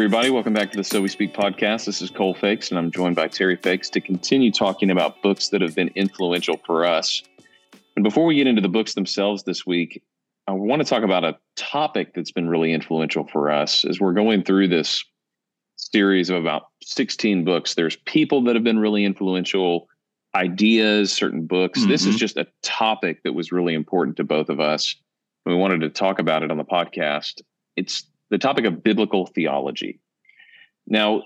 everybody. Welcome back to the So We Speak podcast. This is Cole Feix, and I'm joined by Terry Feix to continue talking about books that have been influential for us. And before we get into the books themselves this week, I want to talk about a topic that's been really influential for us as we're going through this series of about 16 books. There's people that have been really influential, ideas, certain books. Mm-hmm. This is just a topic that was really important to both of us. We wanted to talk about it on the podcast. It's the topic of biblical theology. Now,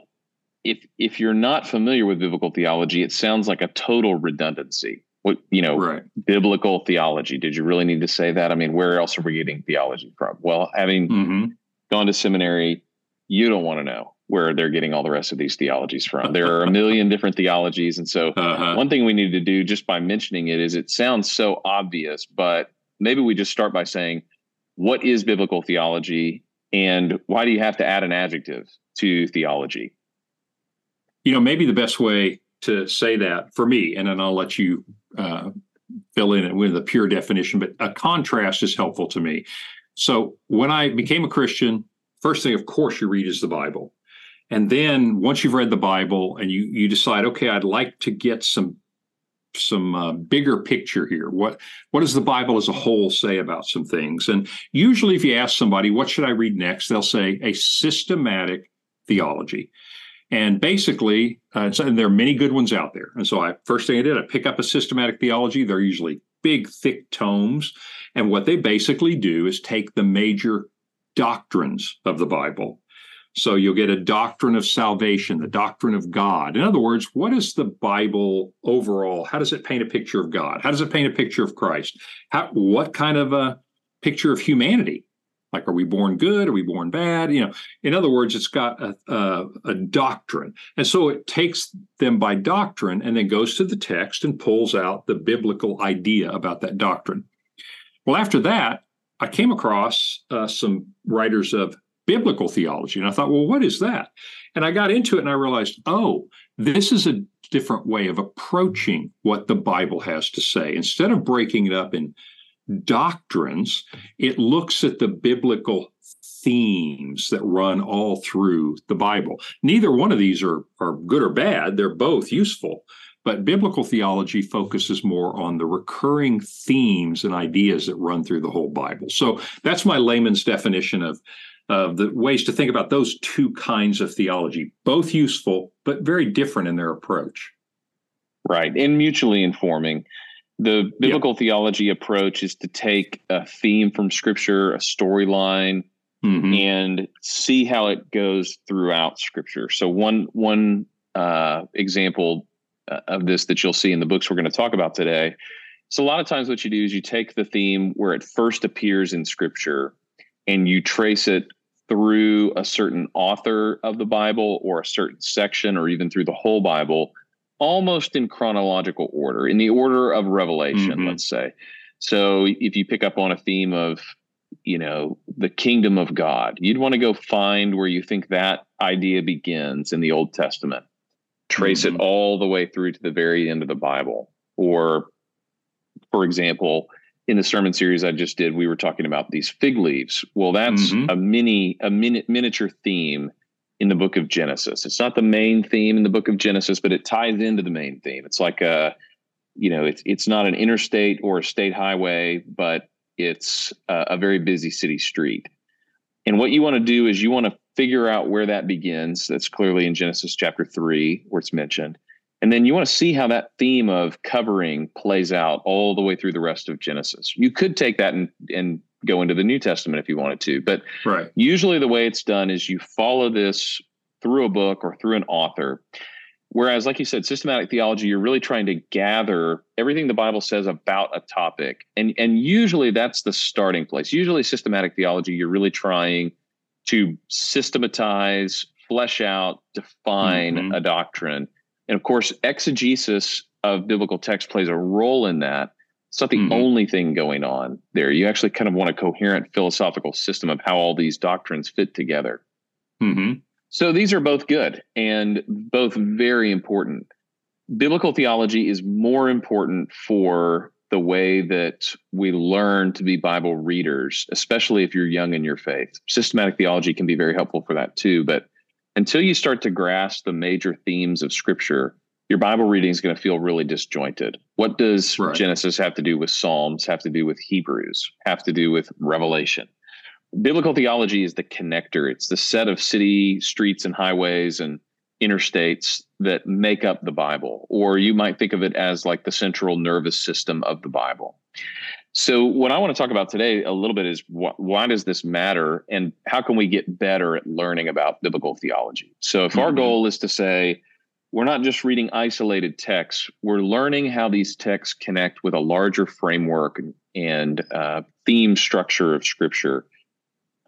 if if you're not familiar with biblical theology, it sounds like a total redundancy. What you know, right. biblical theology. Did you really need to say that? I mean, where else are we getting theology from? Well, having mm-hmm. gone to seminary, you don't want to know where they're getting all the rest of these theologies from. There are a million different theologies, and so uh-huh. one thing we need to do just by mentioning it is it sounds so obvious, but maybe we just start by saying, what is biblical theology? And why do you have to add an adjective to theology? You know, maybe the best way to say that for me, and then I'll let you uh, fill in it with the pure definition, but a contrast is helpful to me. So when I became a Christian, first thing, of course, you read is the Bible. And then once you've read the Bible and you you decide, okay, I'd like to get some some uh, bigger picture here. What what does the Bible as a whole say about some things? And usually, if you ask somebody, "What should I read next?" they'll say a systematic theology. And basically, uh, and there are many good ones out there. And so, I first thing I did, I pick up a systematic theology. They're usually big, thick tomes, and what they basically do is take the major doctrines of the Bible so you'll get a doctrine of salvation, the doctrine of God. In other words, what is the Bible overall? How does it paint a picture of God? How does it paint a picture of Christ? How, what kind of a picture of humanity? Like, are we born good? Are we born bad? You know, in other words, it's got a, a, a doctrine. And so it takes them by doctrine and then goes to the text and pulls out the biblical idea about that doctrine. Well, after that, I came across uh, some writers of biblical theology. And I thought, well, what is that? And I got into it and I realized, oh, this is a different way of approaching what the Bible has to say. Instead of breaking it up in doctrines, it looks at the biblical themes that run all through the Bible. Neither one of these are, are good or bad, they're both useful. But biblical theology focuses more on the recurring themes and ideas that run through the whole Bible. So that's my layman's definition of uh, the ways to think about those two kinds of theology, both useful, but very different in their approach. Right. And mutually informing. The biblical theology approach is to take a theme from scripture, a storyline, mm-hmm. and see how it goes throughout scripture. So one one uh, example uh, of this that you'll see in the books we're going to talk about today. So a lot of times what you do is you take the theme where it first appears in scripture and you trace it through a certain author of the Bible or a certain section or even through the whole Bible, almost in chronological order, in the order of revelation, mm-hmm. let's say. So if you pick up on a theme of, you know, the kingdom of God, you'd want to go find where you think that idea begins in the Old Testament, trace mm-hmm. it all the way through to the very end of the Bible. Or, for example, in the sermon series I just did, we were talking about these fig leaves. Well, that's mm-hmm. a mini, a mini, miniature theme in the book of Genesis. It's not the main theme in the book of Genesis, but it ties into the main theme. It's like a, you know, it's it's not an interstate or a state highway, but it's a, a very busy city street. And what you want to do is you want to figure out where that begins. That's clearly in Genesis chapter three, where it's mentioned. And then you want to see how that theme of covering plays out all the way through the rest of Genesis. You could take that and, and go into the New Testament if you wanted to, but right. usually the way it's done is you follow this through a book or through an author. Whereas, like you said, systematic theology, you're really trying to gather everything the Bible says about a topic. And, and usually that's the starting place. Usually, systematic theology, you're really trying to systematize, flesh out, define mm-hmm. a doctrine and of course, exegesis of biblical text plays a role in that. It's not the mm-hmm. only thing going on there. You actually kind of want a coherent philosophical system of how all these doctrines fit together. Mm-hmm. So these are both good and both very important. Biblical theology is more important for the way that we learn to be Bible readers, especially if you're young in your faith. Systematic theology can be very helpful for that too, but until you start to grasp the major themes of Scripture, your Bible reading is going to feel really disjointed. What does right. Genesis have to do with Psalms, have to do with Hebrews, have to do with Revelation? Biblical theology is the connector. It's the set of city streets and highways and interstates that make up the Bible, or you might think of it as like the central nervous system of the Bible. So, what I want to talk about today a little bit is wh- why does this matter and how can we get better at learning about biblical theology? So, if mm-hmm. our goal is to say, we're not just reading isolated texts, we're learning how these texts connect with a larger framework and uh, theme structure of Scripture.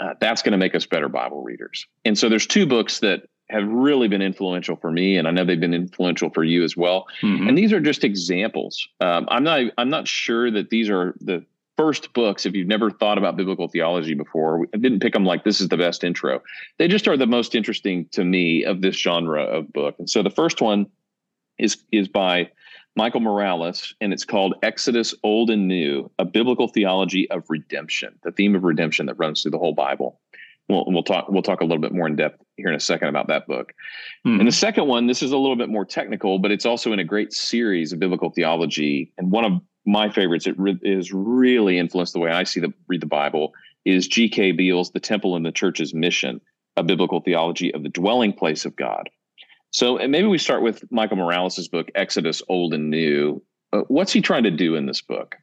Uh, that's going to make us better Bible readers. And so, there's two books that have really been influential for me, and I know they've been influential for you as well. Mm-hmm. And these are just examples. Um, I'm not I'm not sure that these are the first books if you've never thought about biblical theology before. I didn't pick them like this is the best intro. They just are the most interesting to me of this genre of book. And so the first one is is by Michael Morales, and it's called Exodus Old and New: A Biblical Theology of Redemption. The theme of redemption that runs through the whole Bible. We'll, we'll talk we'll talk a little bit more in depth here in a second about that book. Mm-hmm. And the second one, this is a little bit more technical, but it's also in a great series of biblical theology. And one of my favorites, it re- is really influenced the way I see the read the Bible, is G.K. Beale's "The Temple and the Church's Mission: A Biblical Theology of the Dwelling Place of God." So maybe we start with Michael Morales's book, Exodus: Old and New. Uh, what's he trying to do in this book?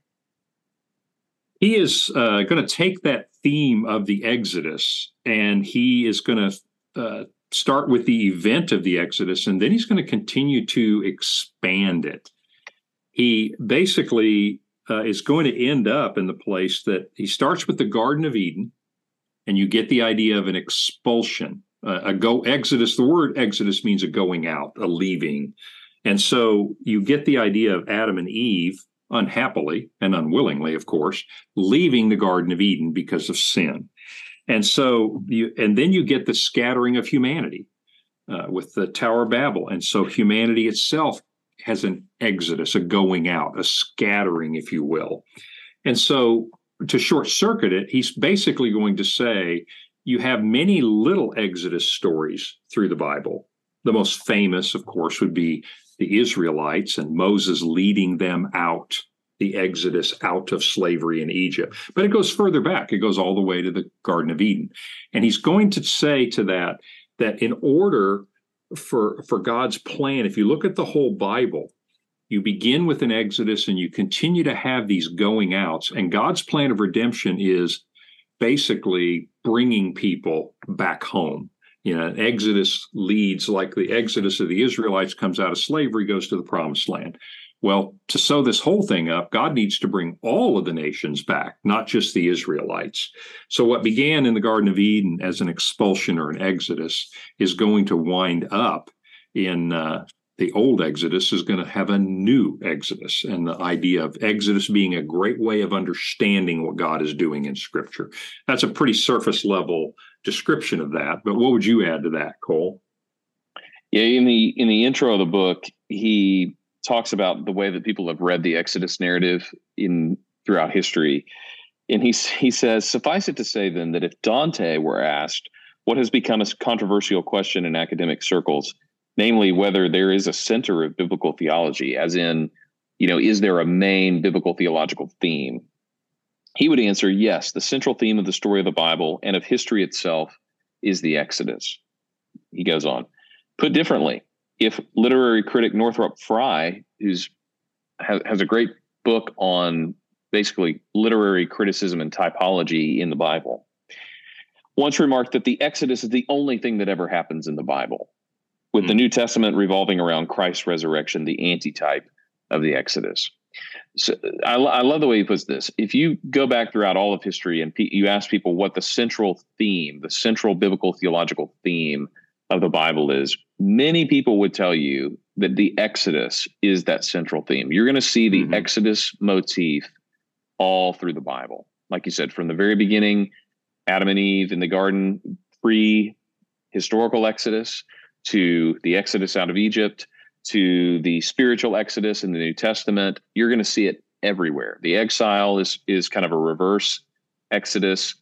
He is uh, going to take that theme of the Exodus and he is going to uh, start with the event of the Exodus, and then he's going to continue to expand it. He basically uh, is going to end up in the place that he starts with the Garden of Eden, and you get the idea of an expulsion, uh, a go exodus. The word exodus means a going out, a leaving, and so you get the idea of Adam and Eve, unhappily and unwillingly, of course, leaving the Garden of Eden because of sin. And so you, and then you get the scattering of humanity uh, with the Tower of Babel. And so humanity itself has an exodus, a going out, a scattering, if you will. And so to short circuit it, he's basically going to say you have many little exodus stories through the Bible. The most famous, of course, would be the Israelites and Moses leading them out the exodus out of slavery in Egypt. But it goes further back. It goes all the way to the Garden of Eden. And he's going to say to that that in order for for God's plan, if you look at the whole Bible, you begin with an exodus and you continue to have these going outs and God's plan of redemption is basically bringing people back home you know exodus leads like the exodus of the israelites comes out of slavery goes to the promised land well, to sew this whole thing up, God needs to bring all of the nations back, not just the Israelites. So, what began in the Garden of Eden as an expulsion or an exodus is going to wind up in uh, the old Exodus, is going to have a new Exodus. And the idea of Exodus being a great way of understanding what God is doing in Scripture. That's a pretty surface level description of that. But what would you add to that, Cole? Yeah, in the in the intro of the book, he talks about the way that people have read the Exodus narrative in throughout history. And he, he says, suffice it to say then that if Dante were asked what has become a controversial question in academic circles, namely whether there is a center of biblical theology, as in, you know, is there a main biblical theological theme? He would answer, yes, the central theme of the story of the Bible and of history itself is the Exodus. He goes on. Put differently, if literary critic Northrop Frye, who's has, has a great book on basically literary criticism and typology in the Bible, once remarked that the Exodus is the only thing that ever happens in the Bible, with mm. the hmm. New Testament revolving around Christ's resurrection, the antitype of the Exodus. So I, I, love the way he puts this. If you go back throughout all of history and you ask people what the central theme, the central biblical theological theme of the Bible is, many people would tell you that the Exodus is that central theme. You're going to see the mm-hmm. Exodus motif all through the Bible. Like you said, from the very beginning, Adam and Eve in the garden, pre historical Exodus, to the Exodus out of Egypt, to the spiritual Exodus in the New Testament. You're going to see it everywhere. The exile is is kind of a reverse Exodus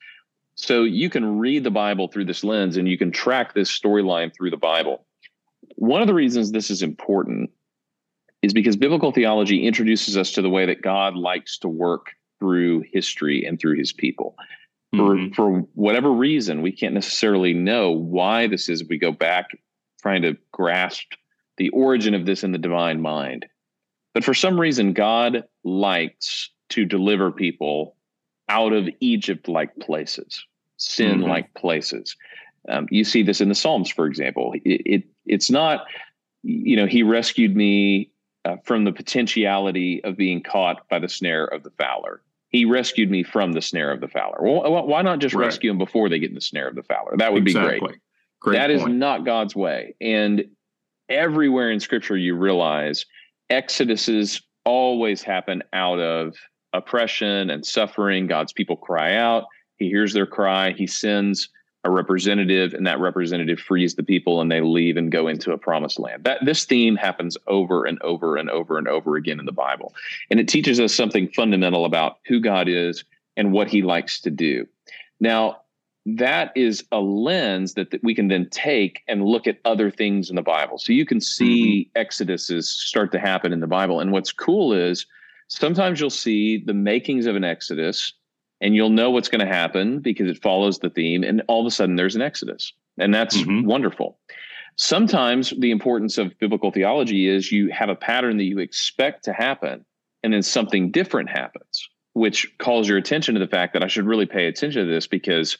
So you can read the Bible through this lens and you can track this storyline through the Bible. One of the reasons this is important is because biblical theology introduces us to the way that God likes to work through history and through his people. Mm-hmm. For, for whatever reason, we can't necessarily know why this is if we go back trying to grasp the origin of this in the divine mind. But for some reason, God likes to deliver people out of Egypt like places, sin like mm-hmm. places. Um, you see this in the Psalms, for example. It, it, it's not, you know, he rescued me uh, from the potentiality of being caught by the snare of the fowler. He rescued me from the snare of the fowler. Well, why not just right. rescue them before they get in the snare of the fowler? That would exactly. be great. Great that point. is not God's way. And everywhere in Scripture, you realize exoduses always happen out of oppression and suffering. God's people cry out. He hears their cry. He sends a representative, and that representative frees the people, and they leave and go into a promised land. That this theme happens over and over and over and over again in the Bible, and it teaches us something fundamental about who God is and what He likes to do. Now, that is a lens that, that we can then take and look at other things in the Bible. So you can see mm-hmm. exoduses start to happen in the Bible, and what's cool is sometimes you'll see the makings of an exodus and you'll know what's going to happen because it follows the theme and all of a sudden there's an exodus and that's mm-hmm. wonderful sometimes the importance of biblical theology is you have a pattern that you expect to happen and then something different happens which calls your attention to the fact that i should really pay attention to this because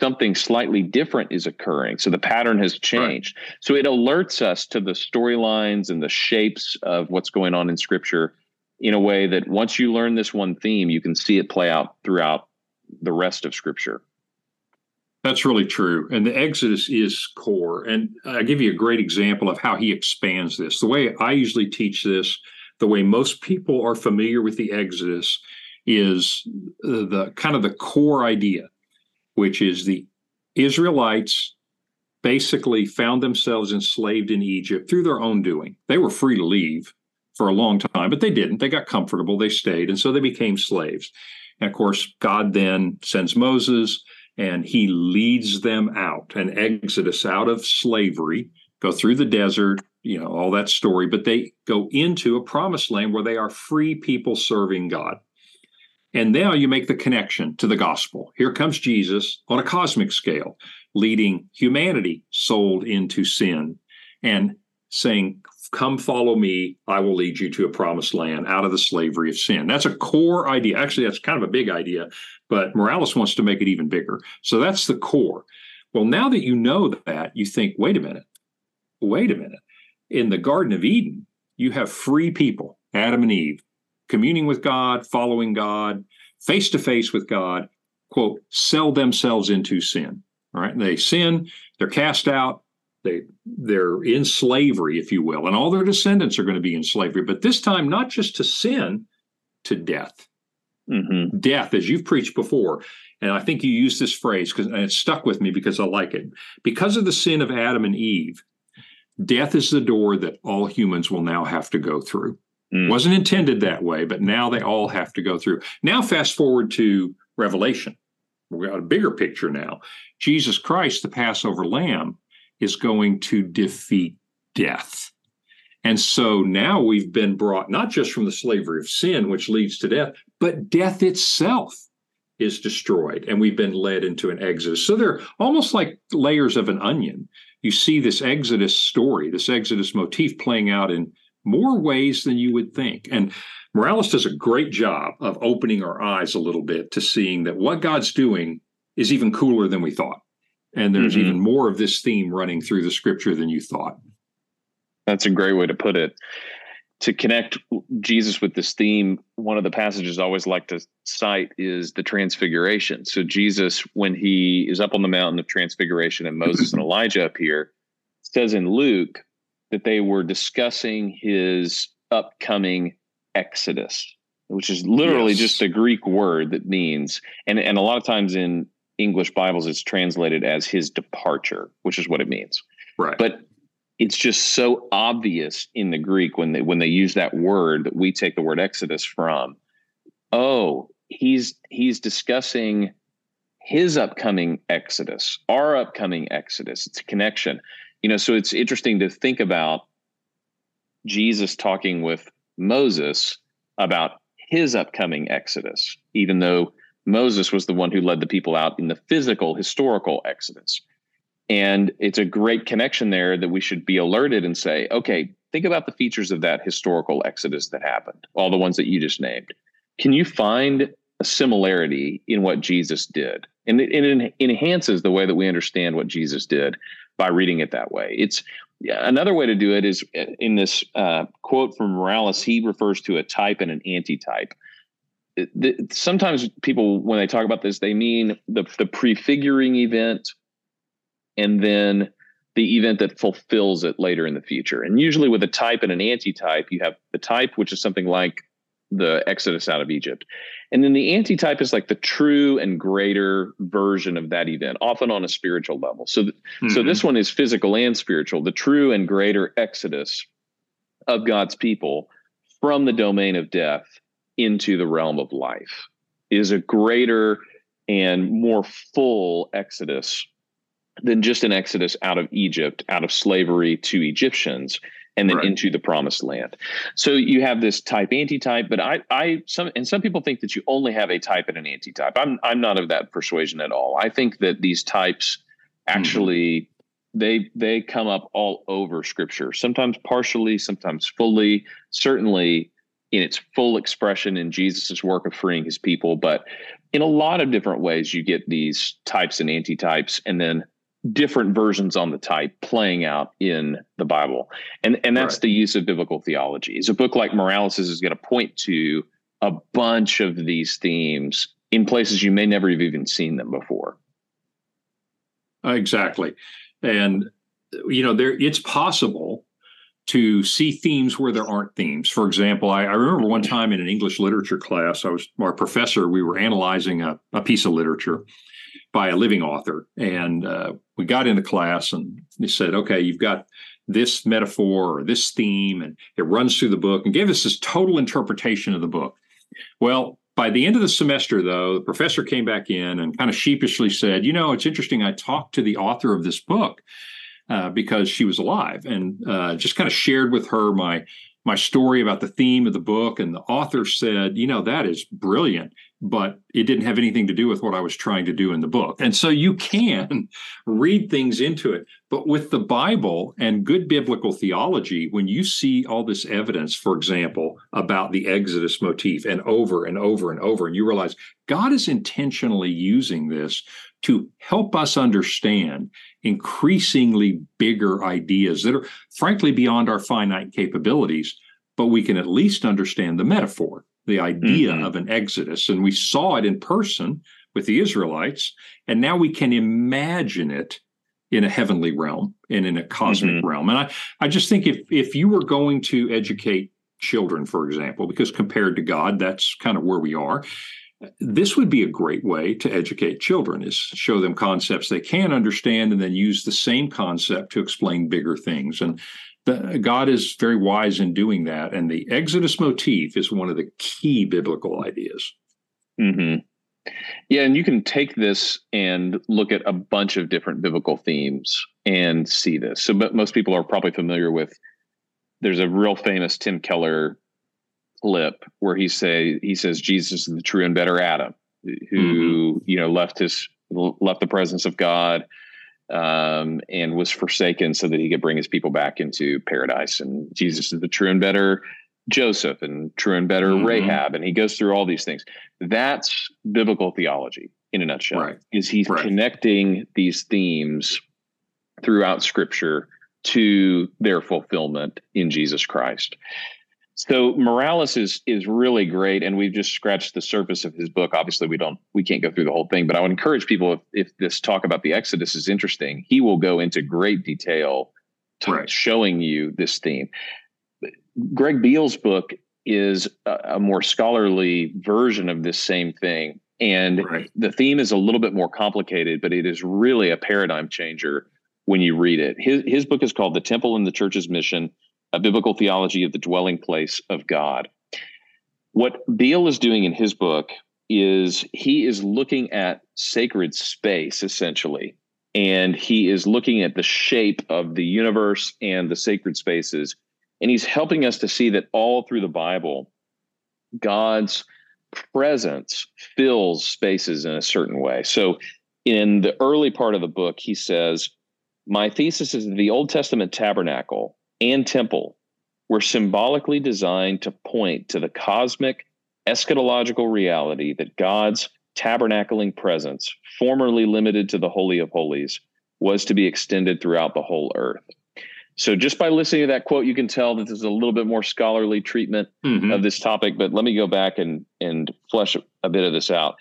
something slightly different is occurring so the pattern has changed right. so it alerts us to the storylines and the shapes of what's going on in scripture in a way that once you learn this one theme, you can see it play out throughout the rest of Scripture. That's really true. And the Exodus is core. And I give you a great example of how he expands this. The way I usually teach this, the way most people are familiar with the Exodus, is the kind of the core idea, which is the Israelites basically found themselves enslaved in Egypt through their own doing. They were free to leave, for a long time, but they didn't. They got comfortable, they stayed, and so they became slaves. And of course, God then sends Moses and he leads them out, an exodus out of slavery, go through the desert, you know, all that story, but they go into a promised land where they are free people serving God. And now you make the connection to the gospel. Here comes Jesus on a cosmic scale, leading humanity sold into sin and saying, Come follow me. I will lead you to a promised land out of the slavery of sin. That's a core idea. Actually, that's kind of a big idea, but Morales wants to make it even bigger. So that's the core. Well, now that you know that, you think, wait a minute, wait a minute. In the Garden of Eden, you have free people, Adam and Eve, communing with God, following God, face to face with God, quote, sell themselves into sin. All right. They sin, they're cast out, they they're in slavery, if you will, and all their descendants are going to be in slavery. But this time, not just to sin, to death. Mm-hmm. Death, as you've preached before, and I think you used this phrase because it stuck with me because I like it. Because of the sin of Adam and Eve, death is the door that all humans will now have to go through. Mm. Wasn't intended that way, but now they all have to go through. Now, fast forward to Revelation. We've got a bigger picture now. Jesus Christ, the Passover lamb, is going to defeat death. And so now we've been brought not just from the slavery of sin, which leads to death, but death itself is destroyed. And we've been led into an exodus. So they're almost like layers of an onion. You see this exodus story, this exodus motif playing out in more ways than you would think. And Morales does a great job of opening our eyes a little bit to seeing that what God's doing is even cooler than we thought. And there's mm-hmm. even more of this theme running through the scripture than you thought. That's a great way to put it. To connect Jesus with this theme, one of the passages I always like to cite is the Transfiguration. So, Jesus, when he is up on the mountain of Transfiguration and Moses and Elijah appear, says in Luke that they were discussing his upcoming exodus, which is literally yes. just a Greek word that means, and, and a lot of times in English Bibles, it's translated as his departure, which is what it means. Right. But it's just so obvious in the Greek when they when they use that word that we take the word Exodus from. Oh, he's he's discussing his upcoming exodus, our upcoming exodus. It's a connection. You know, so it's interesting to think about Jesus talking with Moses about his upcoming exodus, even though Moses was the one who led the people out in the physical, historical exodus. And it's a great connection there that we should be alerted and say, okay, think about the features of that historical exodus that happened, all the ones that you just named. Can you find a similarity in what Jesus did? And it, it enhances the way that we understand what Jesus did by reading it that way. It's another way to do it is uh, in this uh, quote from Morales, he refers to a type and an antitype. Sometimes people, when they talk about this, they mean the, the prefiguring event and then the event that fulfills it later in the future. And usually with a type and an antitype, you have the type, which is something like the exodus out of Egypt. And then the antitype is like the true and greater version of that event, often on a spiritual level. So, th- mm-hmm. so this one is physical and spiritual, the true and greater exodus of God's people from the domain of death into the realm of life is a greater and more full exodus than just an exodus out of Egypt, out of slavery to Egyptians and then right. into the promised land. So you have this type antitype, but I I some and some people think that you only have a type and an antitype. I'm I'm not of that persuasion at all. I think that these types actually mm-hmm. they they come up all over scripture, sometimes partially, sometimes fully, certainly in its full expression in Jesus's work of freeing his people, but in a lot of different ways you get these types and antitypes and then different versions on the type playing out in the Bible. And and that's right. the use of biblical theology. Is a book like Morales is going to point to a bunch of these themes in places you may never have even seen them before. Uh, exactly. And you know, there it's possible to see themes where there aren't themes. For example, I, I, remember one time in an English literature class, I was our professor, we were analyzing a, a piece of literature by a living author. And uh, we got into class and they said, okay, you've got this metaphor or this theme, and it runs through the book and gave us this total interpretation of the book. Well, by the end of the semester, though, the professor came back in and kind of sheepishly said, you know, it's interesting. I talked to the author of this book uh, because she was alive and uh, just kind of shared with her my my story about the theme of the book and the author said you know that is brilliant but it didn't have anything to do with what i was trying to do in the book. And so you can read things into it but with the bible and good biblical theology when you see all this evidence for example about the exodus motif and over and over and over and you realize god is intentionally using this to help us understand increasingly bigger ideas that are frankly beyond our finite capabilities, but we can at least understand the metaphor, the idea mm-hmm. of an exodus. And we saw it in person with the Israelites, and now we can imagine it in a heavenly realm and in a cosmic mm-hmm. realm. And I, I just think if if you were going to educate children, for example, because compared to God, that's kind of where we are this would be a great way to educate children is show them concepts they can understand and then use the same concept to explain bigger things and god is very wise in doing that and the exodus motif is one of the key biblical ideas mm-hmm. yeah and you can take this and look at a bunch of different biblical themes and see this so but most people are probably familiar with there's a real famous tim keller clip where he say he says Jesus is the true and better Adam, who mm-hmm. you know left his left the presence of God um, and was forsaken so that he could bring his people back into paradise. And Jesus is the true and better Joseph and true and better mm-hmm. Rahab, and he goes through all these things. That's biblical theology in a nutshell. Right. Is he's right. connecting these themes throughout Scripture to their fulfillment in Jesus Christ. So Morales is is really great, and we've just scratched the surface of his book. Obviously, we don't we can't go through the whole thing, but I would encourage people if, if this talk about the Exodus is interesting, he will go into great detail to right. showing you this theme. Greg Beale's book is a, a, more scholarly version of this same thing, and right. the theme is a little bit more complicated, but it is really a paradigm changer when you read it. His his book is called "The Temple and the Church's Mission." A biblical theology of the dwelling place of God. What Beale is doing in his book is he is looking at sacred space essentially and he is looking at the shape of the universe and the sacred spaces and he's helping us to see that all through the bible god's presence fills spaces in a certain way so in the early part of the book he says my thesis is that the old testament tabernacle and temple were symbolically designed to point to the cosmic eschatological reality that God's tabernacling presence, formerly limited to the Holy of Holies, was to be extended throughout the whole earth. So, just by listening to that quote, you can tell that there's a little bit more scholarly treatment mm-hmm. of this topic. But let me go back and, and flesh a bit of this out.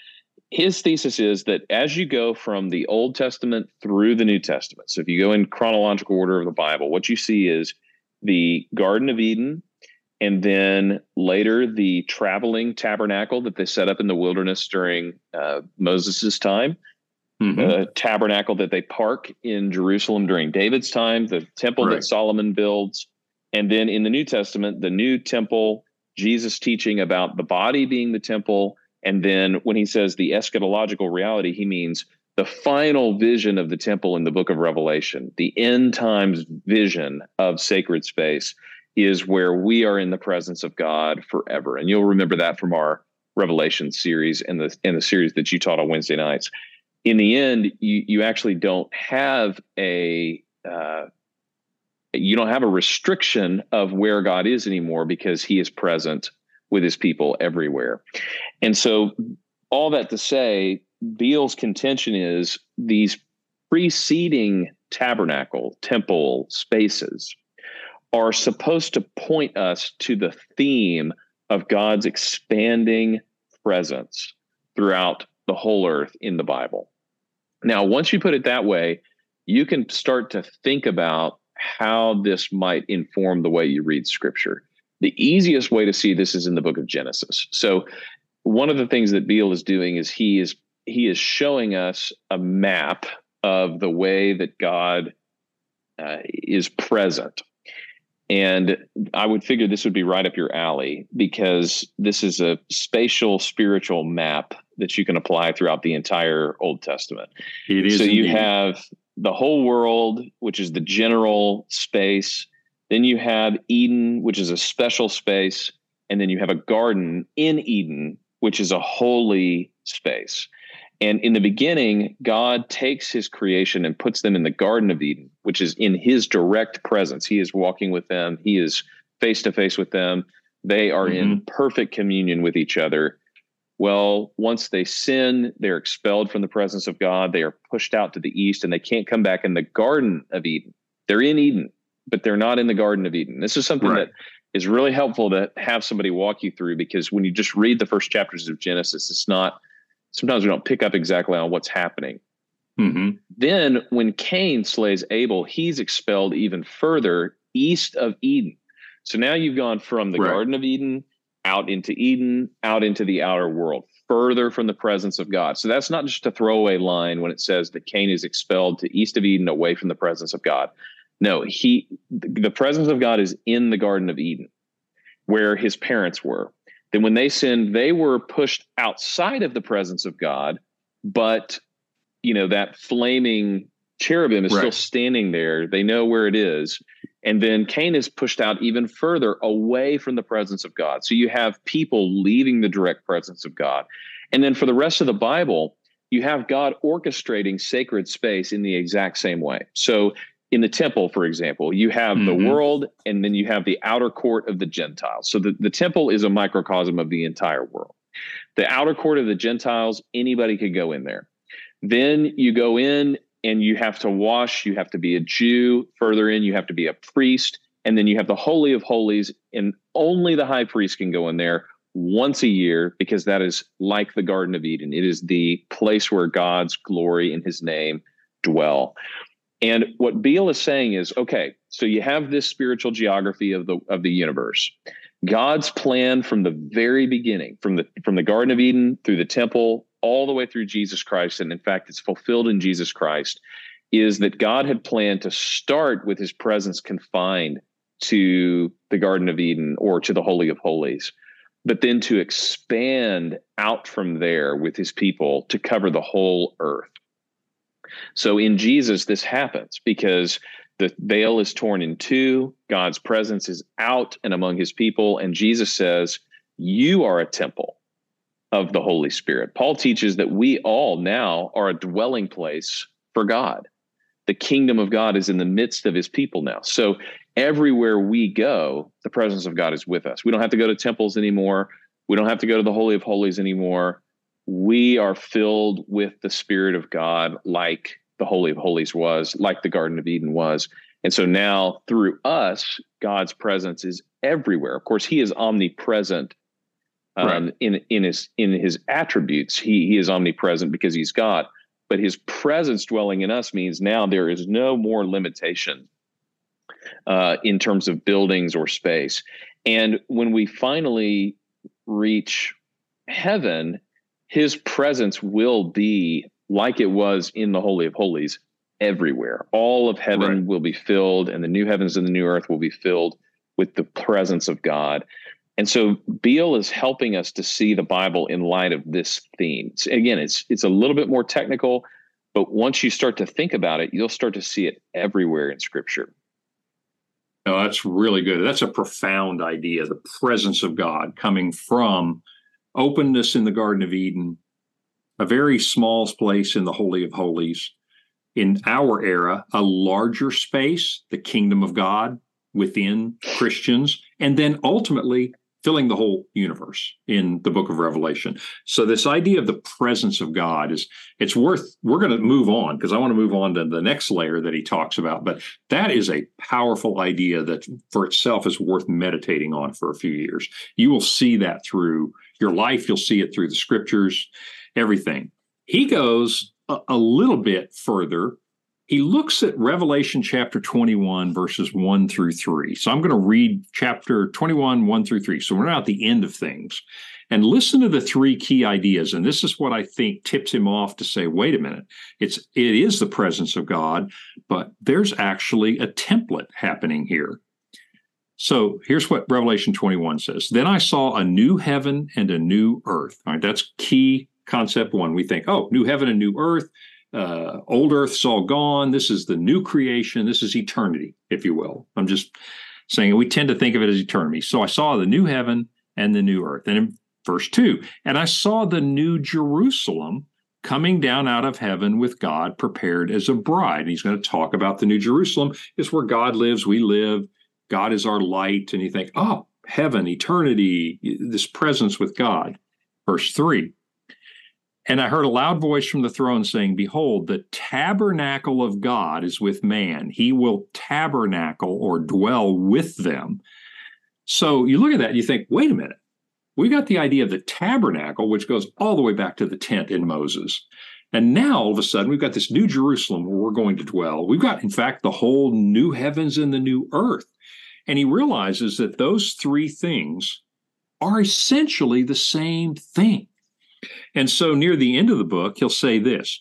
His thesis is that as you go from the Old Testament through the New Testament, so if you go in chronological order of the Bible, what you see is the Garden of Eden and then later the traveling tabernacle that they set up in the wilderness during uh, Moses' time, mm-hmm. the tabernacle that they park in Jerusalem during David's time, the temple right. that Solomon builds, and then in the New Testament, the new temple, Jesus teaching about the body being the temple, and then when he says the eschatological reality, he means the final vision of the temple in the book of Revelation, the end times vision of sacred space is where we are in the presence of God forever. And you'll remember that from our Revelation series and the in the series that you taught on Wednesday nights. In the end, you you actually don't have a uh, you don't have a restriction of where God is anymore because He is present with His people everywhere. And so, all that to say, Beale's contention is these preceding tabernacle temple spaces are supposed to point us to the theme of God's expanding presence throughout the whole earth in the Bible. Now, once you put it that way, you can start to think about how this might inform the way you read scripture. The easiest way to see this is in the book of Genesis. So, one of the things that Beale is doing is he is he is showing us a map of the way that God uh, is present and I would figure this would be right up your alley because this is a spatial spiritual map that you can apply throughout the entire Old Testament. It is. So you have the whole world, which is the general space. Then you have Eden, which is a special space. And then you have a garden in Eden, which is a holy space. And in the beginning, God takes his creation and puts them in the Garden of Eden, which is in his direct presence. He is walking with them, he is face to face with them. They are mm-hmm. in perfect communion with each other. Well, once they sin, they're expelled from the presence of God. They are pushed out to the east and they can't come back in the Garden of Eden. They're in Eden, but they're not in the Garden of Eden. This is something right. that is really helpful to have somebody walk you through because when you just read the first chapters of Genesis, it's not sometimes we don't pick up exactly on what's happening. Mm-hmm. Then, when Cain slays Abel, he's expelled even further east of Eden. So now you've gone from the right. Garden of Eden out into Eden, out into the outer world, further from the presence of God. So that's not just a throwaway line when it says that Cain is expelled to east of Eden, away from the presence of God. No, he the presence of God is in the Garden of Eden, where his parents were. Then when they sinned, they were pushed outside of the presence of God, but you know, that flaming cherubim is right. still standing there. They know where it is. And then Cain is pushed out even further away from the presence of God. So you have people leaving the direct presence of God. And then for the rest of the Bible, you have God orchestrating sacred space in the exact same way. So in the temple, for example, you have mm-hmm. the world and then you have the outer court of the Gentiles. So the, the temple is a microcosm of the entire world. The outer court of the Gentiles, anybody could go in there. Then you go in and you have to wash, you have to be a Jew. Further in, you have to be a priest. And then you have the Holy of Holies, and only the high priest can go in there once a year because that is like the Garden of Eden. It is the place where God's glory and his name dwell. And what Beale is saying is, okay, so you have this spiritual geography of the of the universe. God's plan from the very beginning, from the from the Garden of Eden through the temple, all the way through Jesus Christ, and in fact, it's fulfilled in Jesus Christ, is that God had planned to start with his presence confined to the Garden of Eden or to the Holy of Holies. but then to expand out from there with his people to cover the whole earth. So in Jesus, this happens because the veil is torn in two, God's presence is out and among his people, and Jesus says, You are a temple of the Holy Spirit. Paul teaches that we all now are a dwelling place for God. The kingdom of God is in the midst of his people now. So everywhere we go, the presence of God is with us. We don't have to go to temples anymore. We don't have to go to the Holy of Holies anymore. We are filled with the Spirit of God like the Holy of Holies was, like the Garden of Eden was. And so now through us, God's presence is everywhere. Of course, He is omnipresent um, right. in in his in his attributes. He he is omnipresent because He's God. But His presence dwelling in us means now there is no more limitation uh, in terms of buildings or space. And when we finally reach heaven, his presence will be like it was in the Holy of Holies everywhere. All of heaven right. will be filled, and the new heavens and the new earth will be filled with the presence of God. And so Beale is helping us to see the Bible in light of this theme. Again, it's it's a little bit more technical, but once you start to think about it, you'll start to see it everywhere in Scripture. No, that's really good. That's a profound idea. The presence of God coming from openness in the Garden of Eden, a very small place in the Holy of Holies. In our era, a larger space, the kingdom of God within Christians, and then ultimately filling the whole universe in the book of revelation so this idea of the presence of god is it's worth we're going to move on because i want to move on to the next layer that he talks about but that is a powerful idea that for itself is worth meditating on for a few years you will see that through your life you'll see it through the scriptures everything he goes a, a little bit further he looks at Revelation chapter 21, verses 1 through 3. So I'm going to read chapter 21, 1 through 3. So we're not at the end of things. And listen to the three key ideas. And this is what I think tips him off to say, wait a minute, it's it is the presence of God, but there's actually a template happening here. So here's what Revelation 21 says. Then I saw a new heaven and a new earth. All right, that's key concept one. We think, oh, new heaven and new earth uh, old earth's all gone. This is the new creation. This is eternity, if you will. I'm just saying we tend to think of it as eternity. So I saw the new heaven and the new earth. And in verse two, and I saw the new Jerusalem coming down out of heaven with God prepared as a bride. And he's going to talk about the new Jerusalem is where God lives, we live. God is our light. And you think, oh, heaven, eternity, this presence with God. Verse three, and I heard a loud voice from the throne saying, Behold, the tabernacle of God is with man. He will tabernacle or dwell with them. So you look at that and you think, wait a minute. We got the idea of the tabernacle, which goes all the way back to the tent in Moses. And now all of a sudden, we've got this new Jerusalem where we're going to dwell. We've got, in fact, the whole new heavens and the new earth. And he realizes that those three things are essentially the same thing. And so near the end of the book, he'll say this,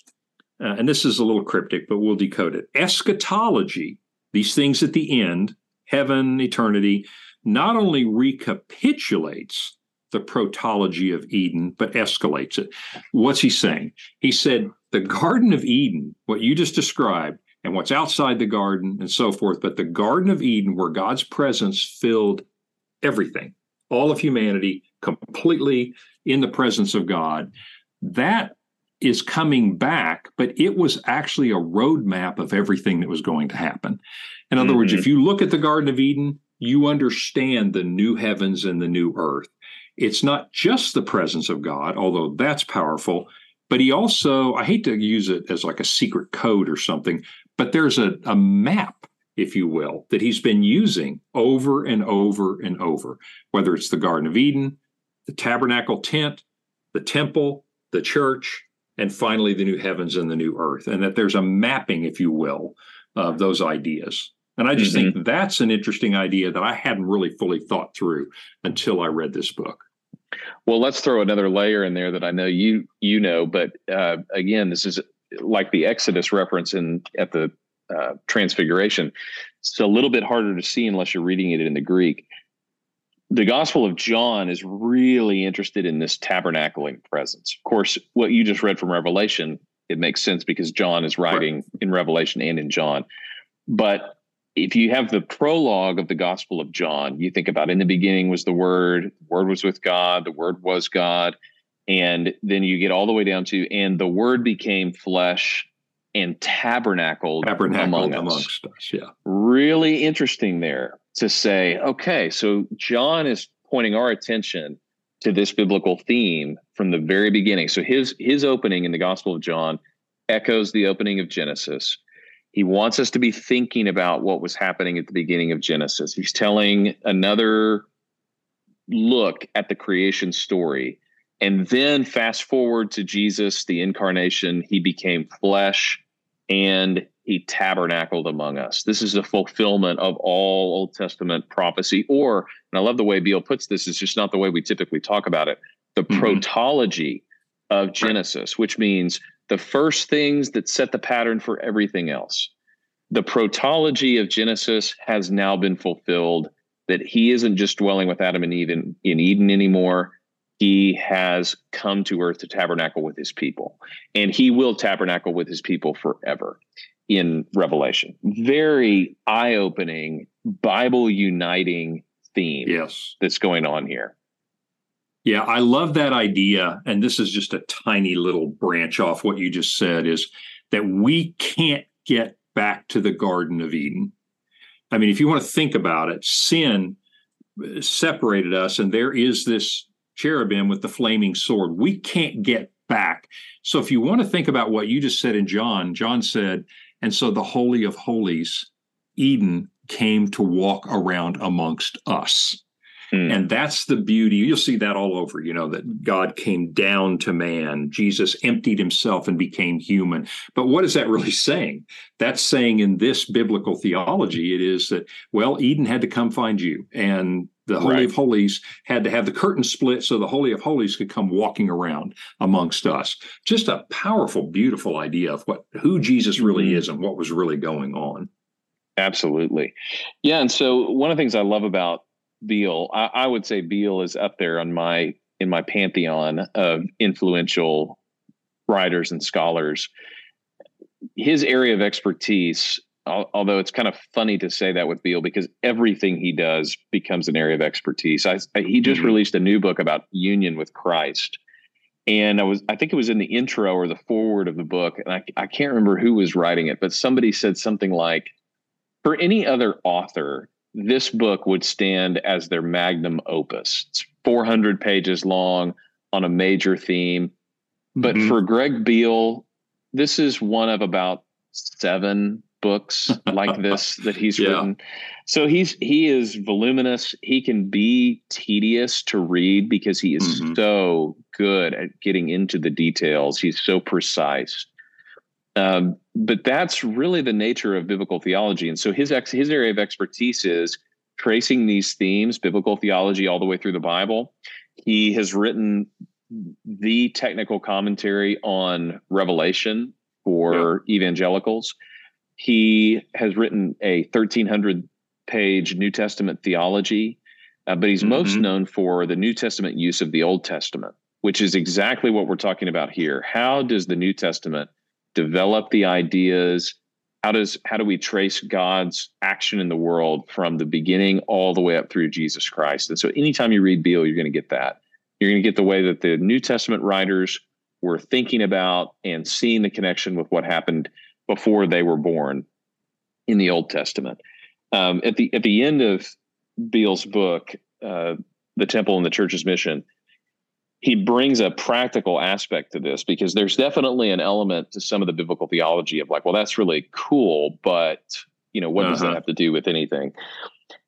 uh, and this is a little cryptic, but we'll decode it. Eschatology, these things at the end, heaven, eternity, not only recapitulates the protology of Eden, but escalates it. What's he saying? He said, the Garden of Eden, what you just described, and what's outside the garden and so forth, but the Garden of Eden, where God's presence filled everything, all of humanity, completely in the presence of God, that is coming back, but it was actually a roadmap of everything that was going to happen. In other mm-hmm. words, if you look at the Garden of Eden, you understand the new heavens and the new earth. It's not just the presence of God, although that's powerful, but he also, I hate to use it as like a secret code or something, but there's a, a map, if you will, that he's been using over and over and over, whether it's the Garden of Eden, the tabernacle tent, the temple, the church, and finally the new heavens and the new earth. And that there's a mapping, if you will, of those ideas. And I just mm-hmm. think that's an interesting idea that I hadn't really fully thought through until I read this book. Well, let's throw another layer in there that I know you you know, but uh, again, this is like the Exodus reference in at the uh, Transfiguration. It's a little bit harder to see unless you're reading it in the Greek the Gospel of John is really interested in this tabernacling presence. Of course, what you just read from Revelation, it makes sense because John is writing right. in Revelation and in John. But if you have the prologue of the Gospel of John, you think about in the beginning was the Word, the Word was with God, the Word was God. And then you get all the way down to, and the Word became flesh and tabernacled, tabernacled among amongst us. us. Yeah. Really interesting there to say, okay, so John is pointing our attention to this biblical theme from the very beginning. So his his opening in the Gospel of John echoes the opening of Genesis. He wants us to be thinking about what was happening at the beginning of Genesis. He's telling another look at the creation story. And then fast forward to Jesus, the incarnation, he became flesh and he tabernacled among us. This is the fulfillment of all Old Testament prophecy, or, and I love the way Beale puts this, it's just not the way we typically talk about it, the mm-hmm. protology of Genesis, which means the first things that set the pattern for everything else. The protology of Genesis has now been fulfilled, that he isn't just dwelling with Adam and Eve in, in Eden anymore. He has come to earth to tabernacle with his people and he will tabernacle with his people forever in revelation. Very eye-opening bible uniting theme yes. that's going on here yeah i love that idea and this is just a tiny little branch off what you just said is that we can't get back to the garden of eden i mean if you want to think about it sin uh, separated us and there is this cherubim with the flaming sword. We can't get back. So if you want to think about what you just said in John, John said, and so the Holy of Holies, Eden, came to walk around amongst us. Mm. And that's the beauty. You'll see that all over, you know, that God came down to man. Jesus emptied himself and became human. But what is that really saying? That's saying in this biblical theology, it is that, well, Eden had to come find you. And the Holy right. of Holies had to have the curtain split so the Holy of Holies could come walking around amongst us. Just a powerful, beautiful idea of what who Jesus really mm-hmm. is and what was really going on. Absolutely. Yeah. And so one of the things I love about Beale, I, I would say Beale is up there on my in my pantheon of influential writers and scholars. His area of expertise although it's kind of funny to say that with Beale because everything he does becomes an area of expertise. I, I, he just mm-hmm. released a new book about union with Christ. And I was, I think it was in the intro or the forward of the book, and I, I can't remember who was writing it, but somebody said something like, for any other author, this book would stand as their magnum opus. It's 400 pages long on a major theme. But mm-hmm. for Greg Beale, this is one of about seven books like this that he's yeah. written. So he's he is voluminous. He can be tedious to read because he is mm-hmm. so good at getting into the details. He's so precise. Um, but that's really the nature of biblical theology. And so his ex, his area of expertise is tracing these themes, biblical theology, all the way through the Bible. He has written the technical commentary on Revelation for yeah. evangelicals. He has written a 1300 page New Testament theology, uh, but he's mm-hmm. most known for the New Testament use of the Old Testament, which is exactly what we're talking about here. How does the New Testament develop the ideas? How does how do we trace God's action in the world from the beginning all the way up through Jesus Christ? And so anytime you read Beale, you're going to get that. You're going to get the way that the New Testament writers were thinking about and seeing the connection with what happened before they were born in the Old Testament. Um, at the at the end of Beale's book, uh, "The Temple and the Church's Mission," he brings a practical aspect to this because there's definitely an element to some of the biblical theology of like, well, that's really cool, but you know, what uh-huh. does that uh-huh. have to do with anything?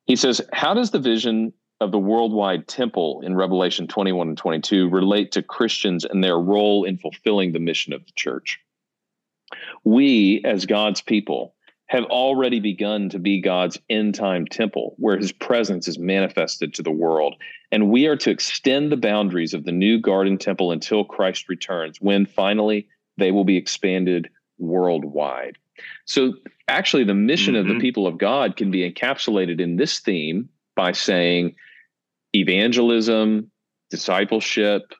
He says, how does the vision of the worldwide temple in Revelation 21 and 22 relate to Christians and their role in fulfilling the mission of the church? we as God's people have already begun to be God's end time temple where his presence is manifested to the world. And we are to extend the boundaries of the new garden temple until Christ returns, when finally they will be expanded worldwide. So, actually, the mission mm-hmm. of the mm-hmm. people of God can be encapsulated in this theme by saying, evangelism, discipleship,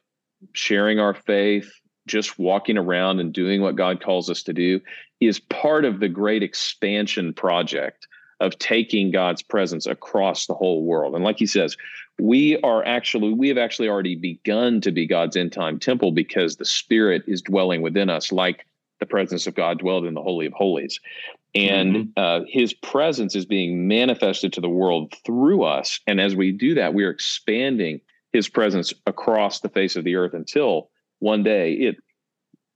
sharing our faith, just walking around and doing what God calls us to do is part of the great expansion project of taking God's presence across the whole world. And like he says, we are actually, we have actually already begun to be God's end time temple because the Spirit is dwelling within us, like the presence of God dwelled in the Holy of Holies. And mm-hmm. uh, his presence is being manifested to the world through us. And as we do that, we are expanding his presence across the face of the earth until one day it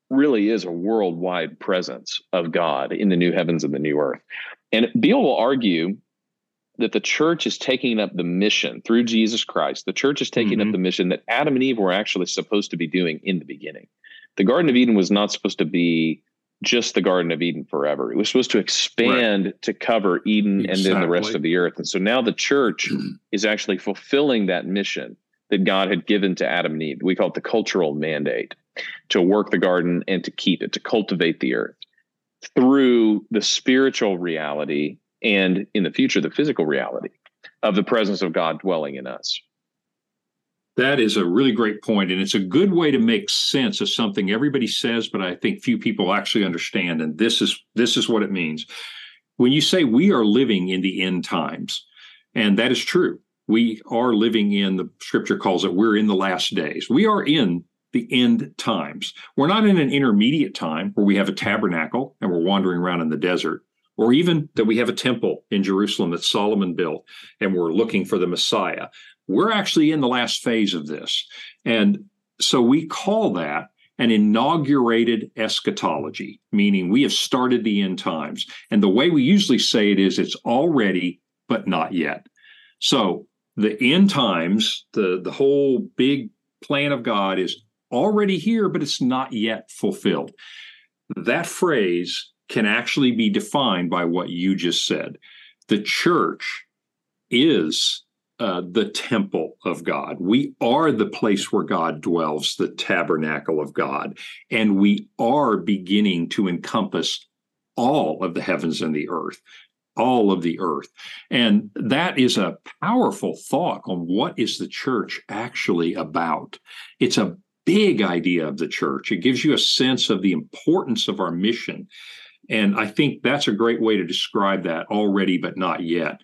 really is a worldwide presence of God in the new heavens and the new earth. And Beale will argue that the church is taking up the mission through Jesus Christ. The church is taking mm-hmm. up the mission that Adam and Eve were actually supposed to be doing in the beginning. The Garden of Eden was not supposed to be just the Garden of Eden forever. It was supposed to expand right. to cover Eden exactly. and then the rest of the earth. And so now the church is actually fulfilling that mission that God had given to Adam and Eve. We call it the cultural mandate to work the garden and to keep it, to cultivate the earth through the spiritual reality and in the future, the physical reality of the presence of God dwelling in us. That is a really great point, and it's a good way to make sense of something everybody says, but I think few people actually understand. And this is this is what it means. When you say we are living in the end times, and that is true, we are living in the Scripture calls it we're in the last days. We are in the end times. We're not in an intermediate time where we have a tabernacle and we're wandering around in the desert, or even that we have a temple in Jerusalem that Solomon built and we're looking for the Messiah. We're actually in the last phase of this. And so we call that an inaugurated eschatology, meaning we have started the end times. And the way we usually say it is it's already, but not yet. So the end times, the, the whole big plan of God is already here, but it's not yet fulfilled. That phrase can actually be defined by what you just said. The church is uh, the temple of God. We are the place where God dwells, the tabernacle of God. And we are beginning to encompass all of the heavens and the earth, all of the earth. And that is a powerful thought on what is the church actually about. It's a big idea of the church. It gives you a sense of the importance of our mission. And I think that's a great way to describe that already, but not yet.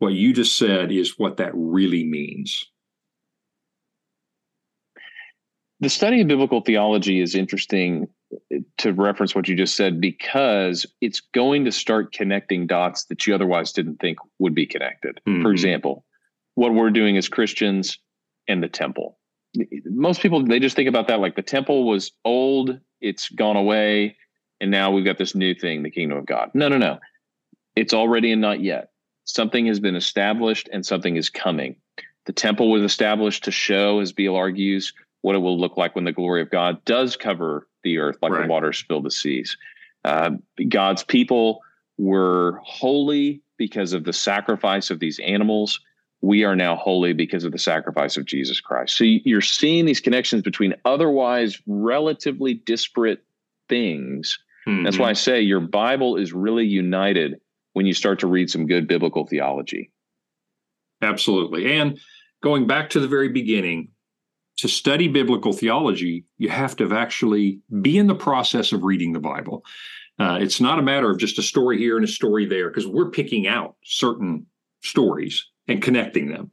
What you just said is what that really means. The study of biblical theology is interesting to reference what you just said because it's going to start connecting dots that you otherwise didn't think would be connected. Mm-hmm. For example, what we're doing as Christians and the temple most people they just think about that like the temple was old, it's gone away, and now we've got this new thing, the kingdom of God. No, no, no. It's already and not yet. Something has been established and something is coming. The temple was established to show, as Beale argues, what it will look like when the glory of God does cover the earth, like right. the waters fill the seas. Uh, God's people were holy because of the sacrifice of these animals we are now holy because of the sacrifice of Jesus Christ. So you're seeing these connections between otherwise relatively disparate things. Mm-hmm. That's why I say your Bible is really united when you start to read some good biblical theology. Absolutely. And going back to the very beginning, to study biblical theology, you have to actually be in the process of reading the Bible. Uh, it's not a matter of just a story here and a story there, because we're picking out certain stories and connecting them.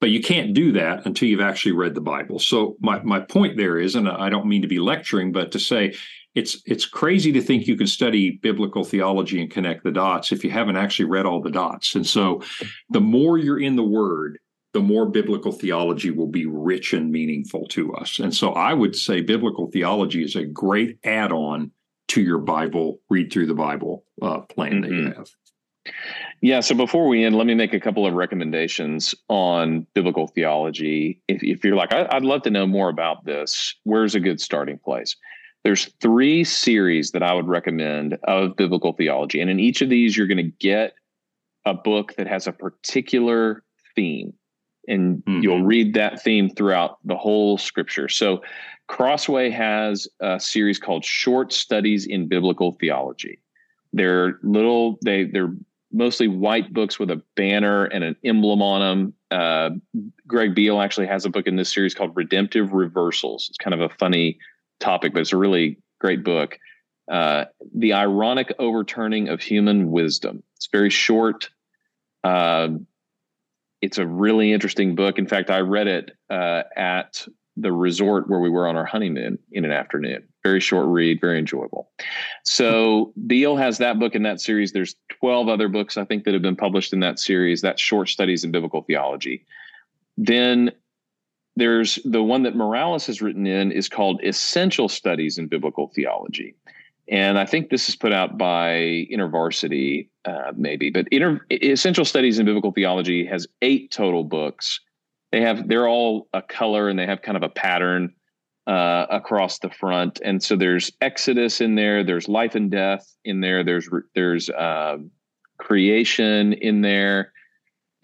But you can't do that until you've actually read the Bible. So my my point there is, and I don't mean to be lecturing, but to say it's it's crazy to think you can study biblical theology and connect the dots if you haven't actually read all the dots. And so the more you're in the word, the more biblical theology will be rich and meaningful to us. And so I would say biblical theology is a great add-on to your Bible, read through the Bible uh, plan mm-hmm. that you mm-hmm. have. Yeah. So before we end, let me make a couple of recommendations on biblical theology. If, if you're like, I, would love to know more about this, where's a good starting place? There's three series that I would recommend of biblical theology. And in each of these, you're going to get a book that has a particular theme. And mm-hmm. you'll read that theme throughout the whole scripture. So Crossway has a series called Short Studies in Biblical Theology. They're little, they they're mostly white books with a banner and an emblem on them. Uh, Greg Beale actually has a book in this series called Redemptive Reversals. It's kind of a funny topic, but it's a really great book. Uh, the ironic overturning of human wisdom. It's very short. Uh, it's a really interesting book. In fact, I read it uh, at the resort where we were on our honeymoon in an afternoon. Very short read, very enjoyable. So Beale has that book in that series. There's 12 other books I think that have been published in that series. That's short studies in biblical theology. Then there's the one that Morales has written in is called Essential Studies in Biblical Theology. And I think this is put out by InterVarsity, uh, maybe. But Inter- Essential Studies in Biblical Theology has eight total books. They have they're all a color and they have kind of a pattern uh, across the front. And so there's Exodus in there. There's life and death in there. There's there's uh, creation in there,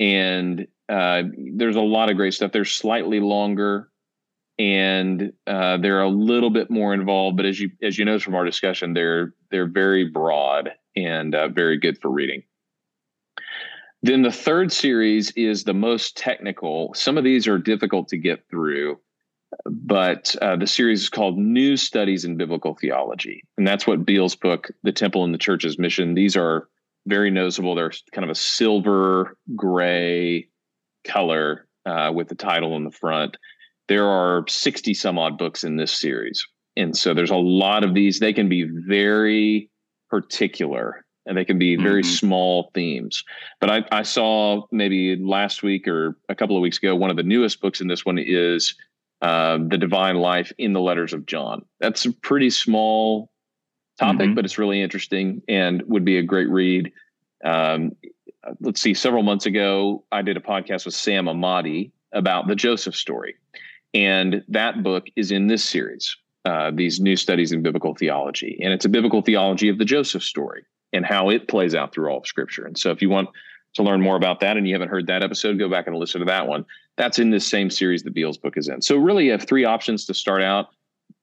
and uh, there's a lot of great stuff. They're slightly longer and uh, they're a little bit more involved. But as you as you know from our discussion, they're they're very broad and uh, very good for reading. Then the third series is the most technical. Some of these are difficult to get through, but uh, the series is called New Studies in Biblical Theology, and that's what Beale's book, "The Temple and the Church's Mission." These are very noticeable. They're kind of a silver gray color uh, with the title in the front there are 60 some odd books in this series. And so there's a lot of these. They can be very particular and they can be very mm-hmm. small themes. But I, I, saw maybe last week or a couple of weeks ago, one of the newest books in this one is uh, The Divine Life in the Letters of John. That's a pretty small topic, mm-hmm. but it's really interesting and would be a great read. Um, let's see, several months ago, I did a podcast with Sam Emadi about the Joseph story. And that book is in this series, uh, these new studies in biblical theology. And it's a biblical theology of the Joseph story and how it plays out through all of Scripture. And so if you want to learn more about that and you haven't heard that episode, go back and listen to that one. That's in this same series that Beale's book is in. So really, you have three options to start out.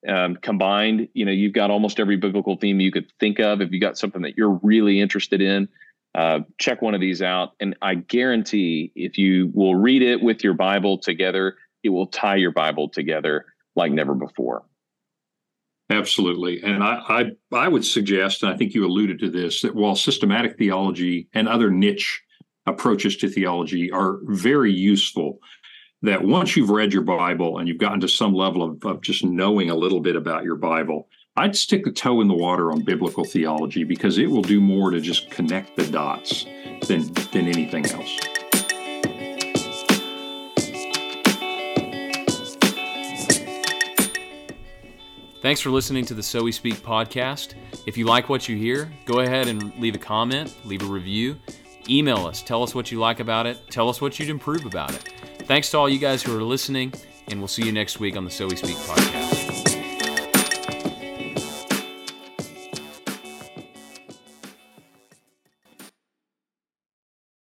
Um, combined, you know, you've got almost every biblical theme you could think of. If you got something that you're really interested in, uh, check one of these out. And I guarantee if you will read it with your Bible together, it will tie your Bible together like never before. Absolutely. And I, I, I would suggest, and I think you alluded to this, that while systematic theology and other niche approaches to theology are very useful, that once you've read your Bible and you've gotten to some level of, of just knowing a little bit about your Bible, I'd stick the toe in the water on biblical theology because it will do more to just connect the dots than than anything else. Thanks for listening to the So We Speak podcast. If you like what you hear, go ahead and leave a comment, leave a review, email us, tell us what you like about it, tell us what you'd improve about it. Thanks to all you guys who are listening, and we'll see you next week on the So We Speak podcast.